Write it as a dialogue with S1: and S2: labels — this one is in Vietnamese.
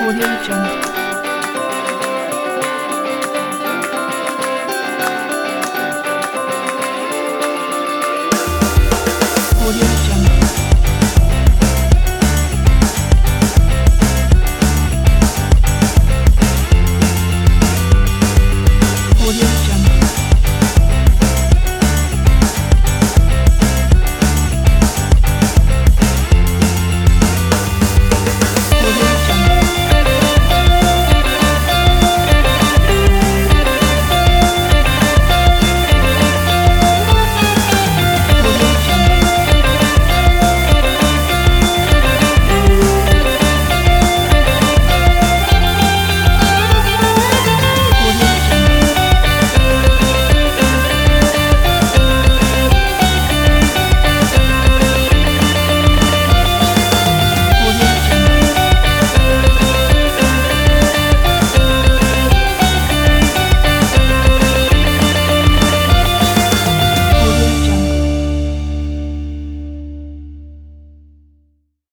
S1: Audio Jungle.